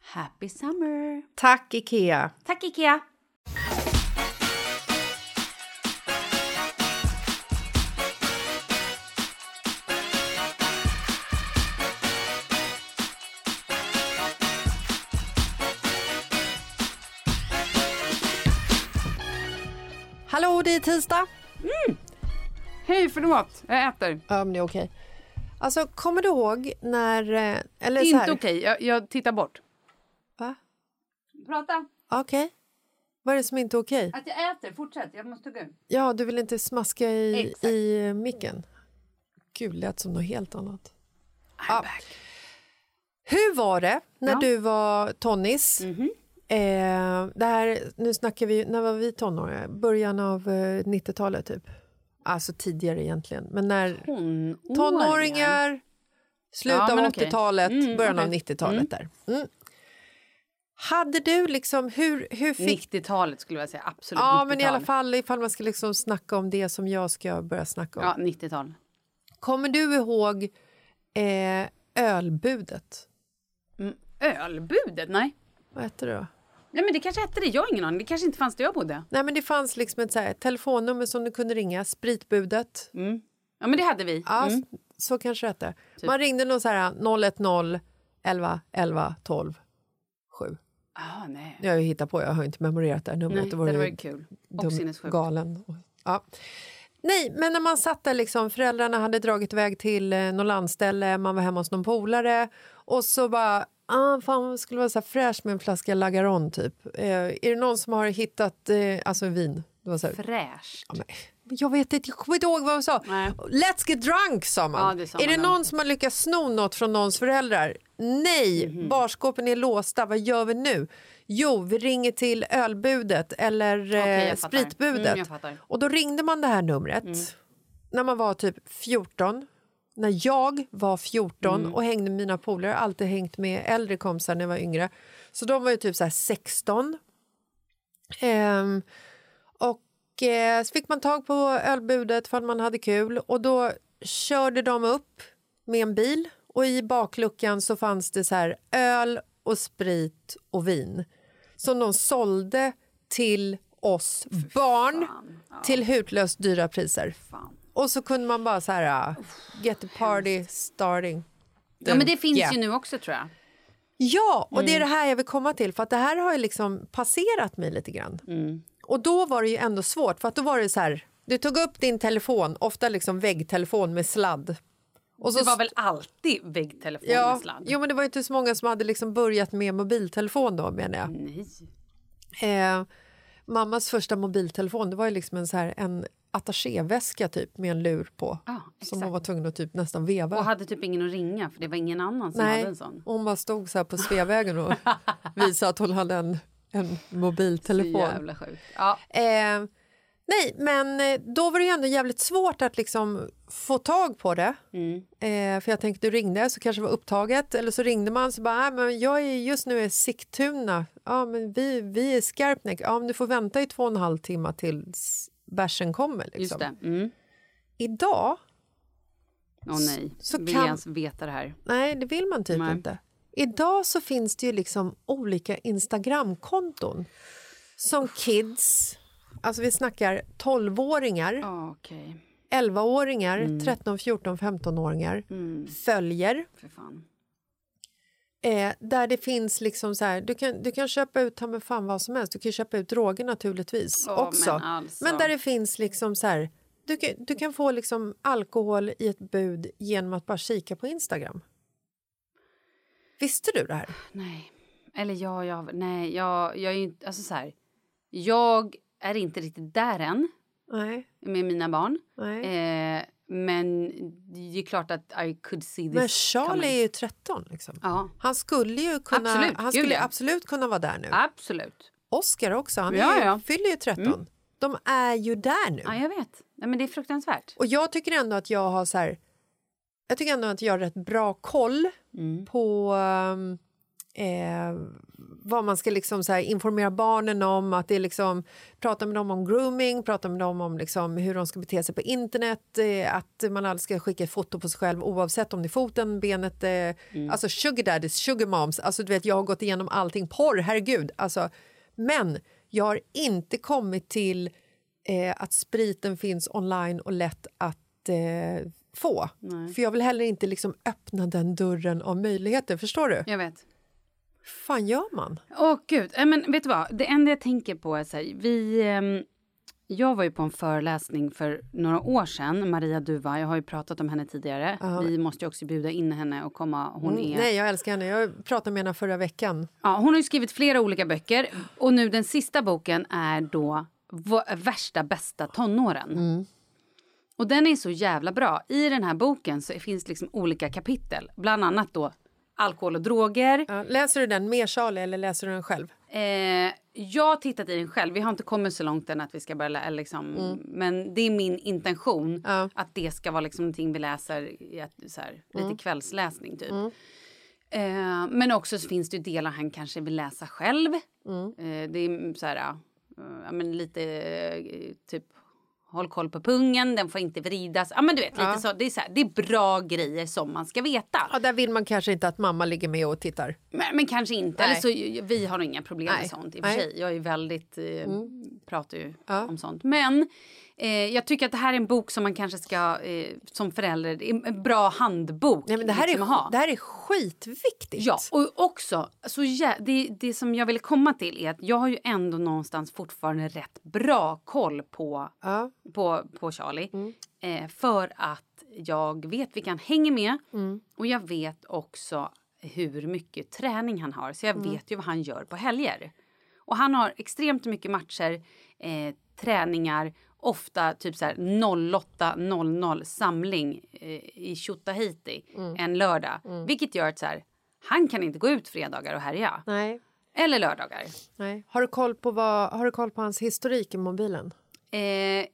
Happy summer! Tack, Ikea! Tack Ikea! Hallå, det är tisdag. Hej, förlåt. Jag äter. Ja, men det är okej. Alltså, kommer du ihåg när... eh, Eller så Inte okej. Jag, jag tittar bort. Prata. Okej. Vad är det som inte är okej? Att jag äter. Fortsätt. Jag måste tugga. Ja, du vill inte smaska i, Exakt. i micken? Gud, lät som något helt annat. I'm Ja. back. Hur var det när Ja. du var tonnis? Mhm. Eh, det här, nu snackar vi, när var vi tonåringar? Början av eh, 90-talet typ? Alltså tidigare egentligen. Men när Tonåringar. tonåringar, slutet Ja, av men okej. 80-talet, Mm, början av okej. 90-talet där. Hade du liksom, hur, hur fick... 90-talet skulle jag säga. Absolut Ja, 90-tal. men i alla fall ifall man ska liksom snacka om det som jag ska börja snacka om. Ja, 90-tal. Kommer du ihåg eh, ölbudet? Mm. Ölbudet? Nej. Vad hette det då? Nej, men det kanske hette det. Jag har ingen aning. Det kanske inte fanns där jag bodde. Nej, men det fanns liksom ett så här, telefonnummer som du kunde ringa, spritbudet. Mm. Ja, men det hade vi. Ja, Mm. s- så kanske det hette. Typ. Man ringde nog så här 010 11 11 12 7. Ah, nej. Jag har ju hittat på, jag har inte memorerat det här numret. Nej, det var hade ju varit kul. Och dum, sinnessjukt. galen. Ja. Nej, men när man satt där liksom, föräldrarna hade dragit iväg till eh, något landställe, man var hemma hos någon polare och så bara, ah, fan, det skulle vara så fräscht med en flaska Lagaron typ. Eh, är det någon som har hittat, eh, alltså vin? Det var så här, Fräscht. ja, jag vet inte, jag kommer inte ihåg vad de sa. Nej. Let's get drunk sa man. Ja, det sa är man det någon som har lyckats sno något från någons föräldrar? Nej, Mhm. barskåpen är låsta, vad gör vi nu? Jo, vi ringer till ölbudet eller Okej, eh, spritbudet. Mm. Och då ringde man det här numret Mm. när man var typ 14. När jag var 14 Mm. och hängde med mina polare, alltid hängt med äldre kompisar när jag var yngre. Så de var ju typ så här 16. Ehm, och eh, så fick man tag på ölbudet för att man hade kul och då körde de upp med en bil och i bakluckan så fanns det så här öl och sprit och vin som de sålde till oss barn till hutlöst dyra priser. Fan. Och så kunde man bara så här, uh, get the party starting. Ja, men det finns Yeah. ju nu också tror jag. Ja, och det är Mm. det här jag vill komma till för att det här har ju liksom passerat mig lite grann. Mm. Och då var det ju ändå svårt för att då var det så här, du tog upp din telefon, ofta liksom väggtelefon med sladd. Och Det var väl alltid väggtelefon ja, med sladd? jo men det var inte så många som hade liksom börjat med mobiltelefon då menar jag. Nej. Eh, mammas första mobiltelefon det var ju liksom en, så här, en attachéväska typ med en lur på. Ja, som man var tvungen att typ nästan veva. Och hade typ ingen att ringa för det var ingen annan som hade Nej, en sån. hon bara stod så här på Sveavägen och visade att hon hade en, en Så mobiltelefon. jävla sjukt. Ja. Eh, nej, men eh, då var det ju ändå jävligt svårt att liksom få tag på det. Mm. Eh, för jag tänkte du ringde så kanske det var upptaget eller så ringde man så bara, äh, men jag är just nu i Sigtuna. Ja, men vi, vi är Skarpnäck. Ja, men du får vänta i två och en halv timme tills bärsen kommer. Liksom. Just det. Mm. Idag, Åh nej, Så vill kan- jag ens veta det här? nej det vill man typ Nej. inte. Idag så finns det ju liksom olika Instagramkonton som kids, alltså vi snackar 12-åringar, Ja, Okej, 11-åringar, Mm. 13, 14, 15-åringar följer. för fan. Eh, där det finns liksom så här, du kan, du kan köpa ut ta fan vad som helst, du kan köpa ut droger naturligtvis Ja, också. men alltså. Men där det finns liksom så här, du kan, du kan få liksom alkohol i ett bud genom att bara kika på Instagram. Visste du det här? Nej. Eller ja, jag, nej, jag, jag är ju inte, alltså så här. Jag är inte riktigt där än Nej. med mina barn. Eh, men det är klart att I could see this Men Charlie coming. är ju 13 liksom. Ja, Han skulle ju kunna, Absolut, han skulle ja. absolut kunna vara där nu. absolut. Oscar också, han Ja, ju, ja. fyller ju 13. De är ju där nu. Ja, jag vet. Nej, men det är fruktansvärt. Och jag tycker ändå att jag har så här, jag tycker ändå att jag har rätt bra koll Mm. på um, eh, vad man ska liksom så informera barnen om, att det är liksom, prata med dem om grooming, prata med dem om liksom hur de ska bete sig på internet, eh, att man aldrig ska skicka foto på sig själv oavsett om det är foten, benet, eh, Mm. alltså sugar daddies, sugar moms, alltså du vet jag har gått igenom allting, porr, herregud, alltså, men jag har inte kommit till eh, att spriten finns online och lätt att eh, få. För jag vill heller inte liksom öppna den dörren av möjligheter, förstår du? Jag vet. Fan gör man? Åh gud, Nej, men vet du vad? Det enda jag tänker på är så här, vi... ehm, jag var ju på en föreläsning för några år sedan, Maria Duva, jag har ju pratat om henne tidigare. Vi måste ju också bjuda in henne och komma, hon är... Mm, Nej, jag älskar henne. Jag pratade med henne förra veckan. Ja, hon har ju skrivit flera olika böcker och nu den sista boken är då Värsta bästa tonåren. Och den är så jävla bra. I den här boken så finns liksom olika kapitel, bland annat då alkohol och droger. Ja, läser du den med Charlie eller läser du den själv? Eh, jag har tittat i den själv. Vi har inte kommit så långt än att vi ska börja lä- liksom, Men det är min intention Ja. att det ska vara liksom någonting vi läser så här, lite kvällsläsning typ. Eh, men också så finns det delar han kanske vill läsa själv. Eh, det är så här, ja, men lite eh, typ håll koll på pungen, den får inte vridas. Ja men du vet, lite så, det, är så här, det är bra grejer som man ska veta. Ja, där vill man kanske inte att mamma ligger med och tittar. Men, men kanske inte. Nej. Eller så, vi har inga problem Nej. med sånt i och för sig. Jag är väldigt, eh, pratar ju Ja. om sånt. Men jag tycker att det här är en bok som man kanske ska, eh, som förälder, en bra handbok. Nej, men det, här liksom, är, ha. det här är skitviktigt. Ja, och också, så jä- det, det som jag ville komma till är att jag har ju ändå någonstans fortfarande rätt bra koll på, Ja. på, på Charlie. Eh, för att jag vet vilka han hänger med och jag vet också hur mycket träning han har. Så jag vet ju vad han gör på helger. Och han har extremt mycket matcher, eh, träningar, ofta typ så här 08.00 samling eh, i Tjotahejti en lördag. Vilket gör att så här, han kan inte gå ut fredagar och härja. Nej. Eller lördagar. Nej. Har, du koll på vad, har du koll på hans historik i mobilen? Eh,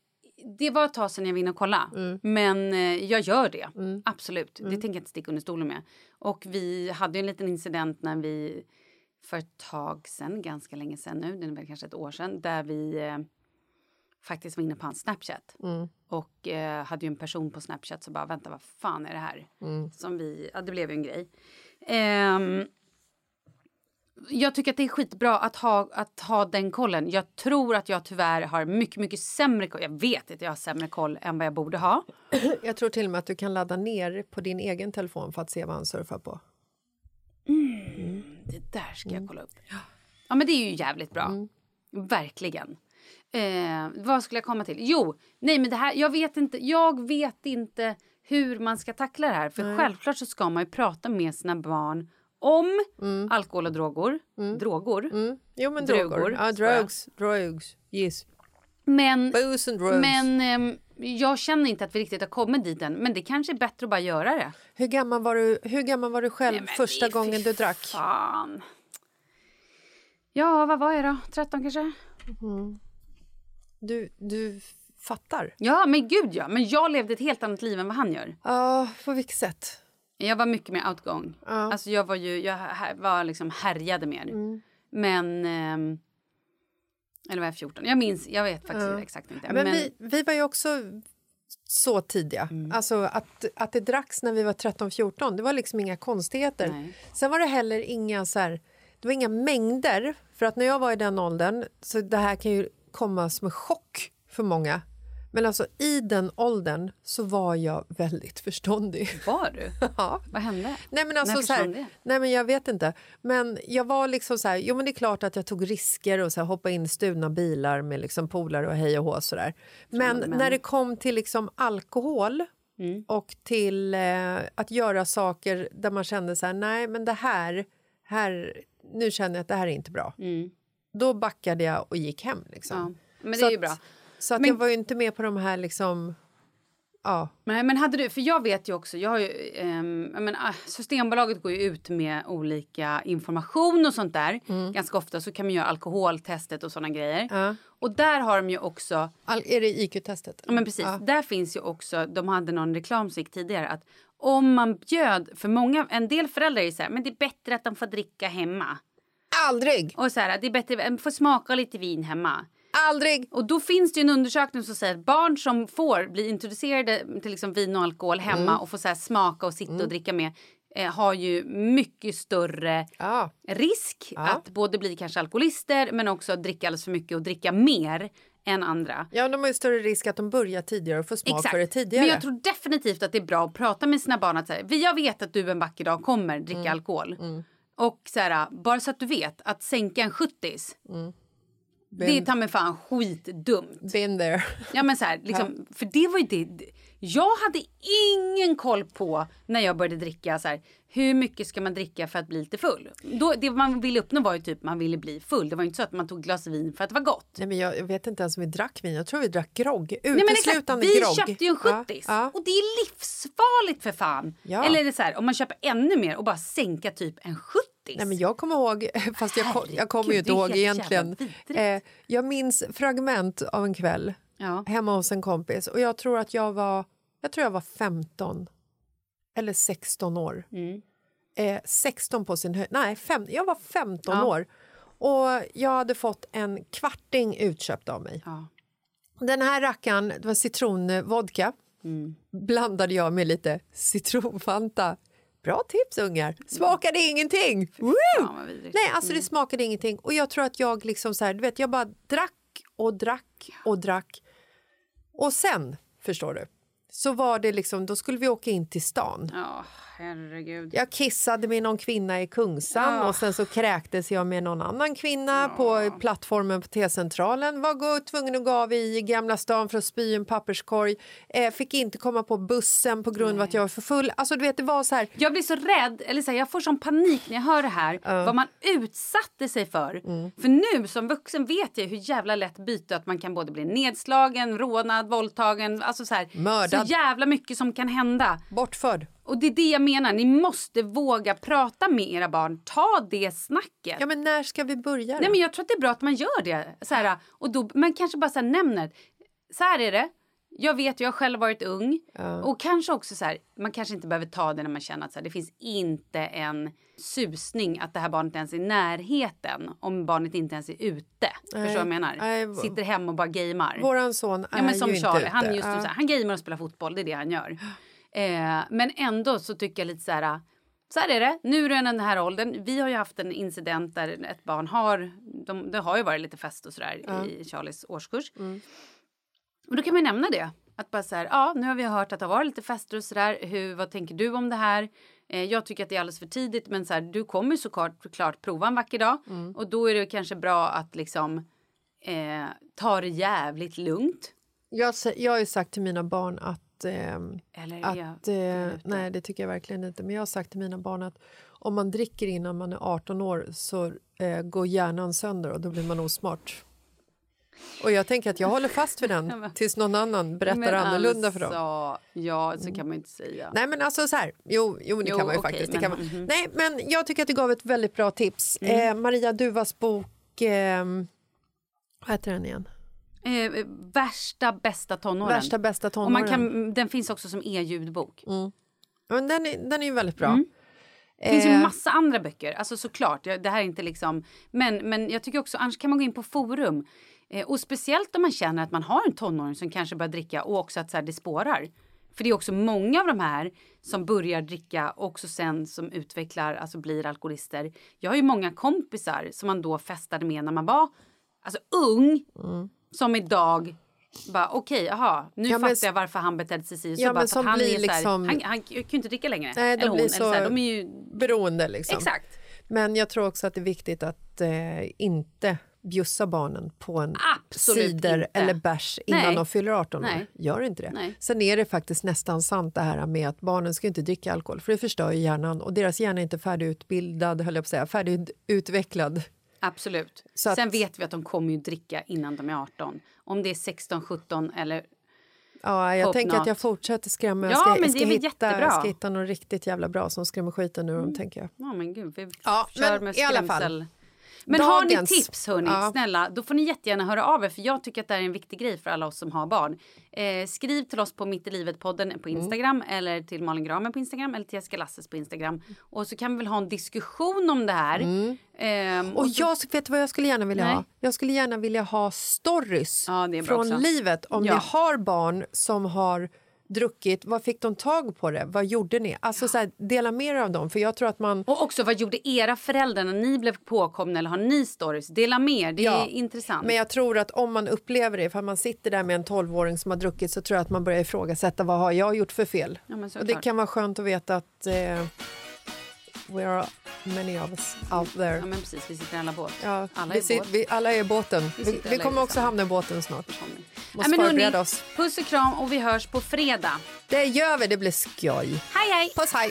det var ett tag sedan jag var inne och kolla. Men eh, jag gör det. Absolut. Det tänker jag inte sticka under stolen med. Och vi hade en liten incident när vi för ett tag sedan, ganska länge sedan nu, det är väl kanske ett år sedan, där vi eh, faktiskt var inne på hans Snapchat. Och eh, hade ju en person på Snapchat som bara, vänta vad fan är det här? Som vi, ja det blev ju en grej. Ehm, jag tycker att det är skitbra att ha, att ha den kollen. Jag tror att jag tyvärr har mycket, mycket sämre koll. Jag vet att jag har sämre koll än vad jag borde ha. Jag tror till och med att du kan ladda ner på din egen telefon för att se vad han surfar på. Det där ska jag kolla upp. Ja, men det är ju jävligt bra. Verkligen. Eh, vad skulle jag komma till? Jo, nej men det här, jag vet inte, jag vet inte hur man ska tackla det här. För självklart så ska man ju prata med sina barn om alkohol och droger. Droger. Jo, men droger. Skojar. drugs. Drugs. Yes. Men, Booze and drugs. men ehm, jag känner inte att vi riktigt har kommit dit än. Men det kanske är bättre att bara göra det. Hur, gammal var du, hur gammal var du själv Nej, första gången du drack? Fan. Ja, vad var jag då? 13 kanske? Du, du fattar? Ja, men gud ja. Men jag levde ett helt annat liv än vad han gör. Ja, på vilket sätt? Jag var mycket mer outgoing. Alltså jag var ju, jag var liksom härjade mer. Mm. Men... ehm, eller var jag 14? Jag minns, jag vet faktiskt exakt inte. Men, vi, vi var ju också så tidiga. Mm. Alltså att, att det dracks när vi var 13-14, det var liksom inga konstigheter. Nej. Sen var det heller inga så här, det var inga mängder. För att när jag var i den åldern, så det här kan ju komma som en chock för många. Men alltså i den åldern så var jag väldigt förståndig. Var du? ja. Vad hände? Nej men alltså När så här, nej men jag vet inte. Men jag var liksom så här, jo men det är klart att jag tog risker och så här, hoppa in i stulna bilar med liksom polare och hej och hå så där. Men men- när det kom till liksom alkohol Mm. och till eh, att göra saker där man kände så här, nej men det här, här, nu känner jag att det här är inte bra. Då backade jag och gick hem liksom. Mm. Ja, men det Så är ju att- bra. Så att Men- jag var ju inte med på de här liksom, ja. Nej, men hade du, för jag vet ju också, jag har ju, ehm, jag menar, ah, Systembolaget går ju ut med olika information och sånt där. Ganska ofta så kan man göra alkoholtestet och såna grejer. Ja. Och där har de ju också, All, är det IQ-testet? ja men precis, Ja. där finns ju också, de hade någon reklam som gick tidigare att om man bjöd, för många, en del föräldrar är så här, men det är bättre att de får dricka hemma. Aldrig! Och så här, det är bättre, de får smaka lite vin hemma. Aldrig! Och då finns det en undersökning som säger att barn som får bli introducerade till liksom vin och alkohol hemma Mm. och får så smaka och sitta och dricka med eh, har ju mycket större Ja. risk att både bli kanske alkoholister men också att dricka alldeles för mycket och dricka mer än andra. Ja, de har ju större risk att de börjar tidigare och får smak för det tidigare. Men jag tror definitivt att det är bra att prata med sina barn att "Vi, jag vet att du en vacker dag kommer dricka Mm. alkohol. Och så här, bara så att du vet att sänka en 70 mm det är ta mig fan skitdumt. Been there. Ja men så här, liksom, för det var ju det. Jag hade ingen koll på när jag började dricka så här, hur mycket ska man dricka för att bli lite full? Då, det man ville uppnå var ju typ man ville bli full. Det var ju inte så att man tog glas vin för att det var gott. Nej, men jag, jag vet inte ens om vi drack vin. Jag tror vi drack grogg. Uteslutande vi grogg. köpte ju en 70 Ja, ja. och det är livsfarligt för fan. Ja. Eller är det så här, om man köper ännu mer och bara sänka typ en 70 Nej, men jag kommer ihåg, fast jag, kom- jag kommer ju inte ihåg egentligen. Eh, jag minns fragment av en kväll Ja. hemma hos en kompis och jag tror att jag var, jag tror jag var 15 eller 16 år. Mm. Eh, 16 på sin höjd. Nej, fem, jag var 15 Ja. år. Och jag hade fått en kvarting utköpt av mig. Ja. Den här rackaren, det var citronvodka, Mm. blandade jag med lite citronfanta. Bra tips ungar! Smakade ingenting! Woo! Fan. Nej, alltså det smakade ingenting. Och jag tror att jag liksom så här, du vet, jag bara drack och drack och drack. Och sen, förstår du, så var det liksom, då skulle vi åka in till stan. Ja, herregud. Jag kissade med någon kvinna i Kungsan Ja. och sen så kräktes jag med någon annan kvinna på plattformen på T-centralen. Var tvungen att gå av i Gamla stan för att spy en papperskorg. Eh, fick inte komma på bussen på grund av att jag var för full. Alltså du vet, det var så här... Jag blir så rädd, eller så här, jag får sån panik när jag hör det här. Vad man utsatte sig för. Mm. För nu som vuxen vet jag hur jävla lätt byte att man kan både bli nedslagen, rånad, våldtagen. Alltså så här, Mördad. Så jävla mycket som kan hända. Bortförd. Och det är det jag menar, ni måste våga prata med era barn. Ta det snacket. Ja, men när ska vi börja då? Nej, men jag tror att det är bra att man gör det. Så här, och då, man kanske bara så här, nämner. Så här är det. Jag vet, jag har själv varit ung. Och kanske också så här, man kanske inte behöver ta det när man känner att så här, det finns inte en susning att det här barnet ens är i närheten om barnet inte ens är ute. Förstår du vad jag menar? Nej, Sitter hemma och bara gamer. Våran son är Ja, men som ju Charlie, inte han, ute. just nu, Ja. så här, han gamer och spelar fotboll, det är det han gör. Eh, men ändå så tycker jag lite så här... Så här är det, nu är den här åldern. Vi har ju haft en incident där ett barn har... De, det har ju varit lite fest och sådär i Charlies årskurs. Mm. Och då kan man nämna det. Att bara så här, ja nu har vi hört att det har varit lite fester och sådär. Hur, vad tänker du om det här? Eh, jag tycker att det är alldeles för tidigt men så här, du kommer såklart klart prova en vacker dag. Mm. Och då är det kanske bra att liksom eh, ta det jävligt lugnt. Jag, jag har ju sagt till mina barn att... ehm, Eller att eh, nej, det tycker jag verkligen inte. Men jag har sagt till mina barn att om man dricker innan man är 18 år så eh, går hjärnan sönder och då blir man osmart. Och jag tänker att jag håller fast vid den tills någon annan berättar Men annorlunda för dem. alltså, Ja, så kan man ju inte säga. Nej men alltså så här, jo, jo det Jo, kan man ju okej, faktiskt. Det men- kan man. mhm. Nej men jag tycker att du gav ett väldigt bra tips. Mm. Eh, Maria Duvas bok, eh, vad heter den igen? Eh, värsta bästa tonåren. Värsta bästa och tonåren. man kan, den finns också som e-ljudbok. Ja, Men den, är, den är ju väldigt bra. Mm. Det finns ju Eh, massa andra böcker. Alltså såklart, det här är inte liksom... Men, men jag tycker också, annars kan man gå in på forum. Eh, och speciellt om man känner att man har en tonåring som kanske börjar dricka och också att så här, det spårar. För det är också många av de här som börjar dricka och också sen som utvecklar, alltså blir alkoholister. Jag har ju många kompisar som man då festade med när man var alltså ung. Som idag bara okej, jaha, nu Ja, fattar jag varför han betedde sig si så. Ja, bara han, blir är så här, liksom- han, han kan ju inte dricka längre. Nej, de eller hon. blir eller så här, så- de är ju beroende liksom. Exakt. Men jag tror också att det är viktigt att eh, inte bjussa barnen på en Absolut cider inte. eller bärs innan Nej. de fyller 18 år. Nej. Gör inte det. Nej. Sen är det faktiskt nästan sant det här med att barnen ska inte dricka alkohol för det förstör ju hjärnan och deras hjärna är inte färdigutbildad, höll jag på att säga, färdigutvecklad. Absolut. Så att- Sen vet vi att de kommer ju dricka innan de är 18. Om det är 16, 17 eller... Ja, jag tänker att not. jag fortsätter skrämma. Jag Ja, ska, men jag det ska är hitta, jättebra. Mm. Ska hitta något riktigt jävla bra som skrämmer skiten ur dem, tänker jag. Ja, men gud. Vi Ja, kör men med i alla fall. Men har ni Dagens- tips, hörni, Ja. snälla, då får ni jättegärna höra av er. För jag tycker att det här är en viktig grej för alla oss som har barn. Eh, skriv till oss på Mitt i livet-podden Mm. på Instagram eller till Malin Gramen på Instagram eller till Jessica Lasses på Instagram. Och så kan vi väl ha en diskussion om det här. Ehm, Mm. Och så- jag vet vad jag skulle gärna vilja Nej. ha? Jag skulle gärna vilja ha stories Ja, från också. livet. Om Ja. ni har barn som har druckit, vad fick de tag på det? Vad gjorde ni? Alltså så här, dela med er av dem, för jag tror att man... Och också vad gjorde era föräldrar när ni blev påkomna eller har ni stories? Dela med er, det Ja, är intressant. Men jag tror att om man upplever det, för man sitter där med en 12-åring som har druckit så tror jag att man börjar ifrågasätta vad har jag gjort för fel? Ja, och det kan vara skönt att veta att eh, we are many of us out there. Ja men precis, vi sitter alla båt. Ja, alla vi, är sit, båt. vi, alla är i båten. Vi Vi, vi kommer också hamna i båten snart. Måste hörni, förbereda oss. Puss och kram och vi hörs på fredag. Det gör vi, det blir skoj. Hej hej! Puss, hej!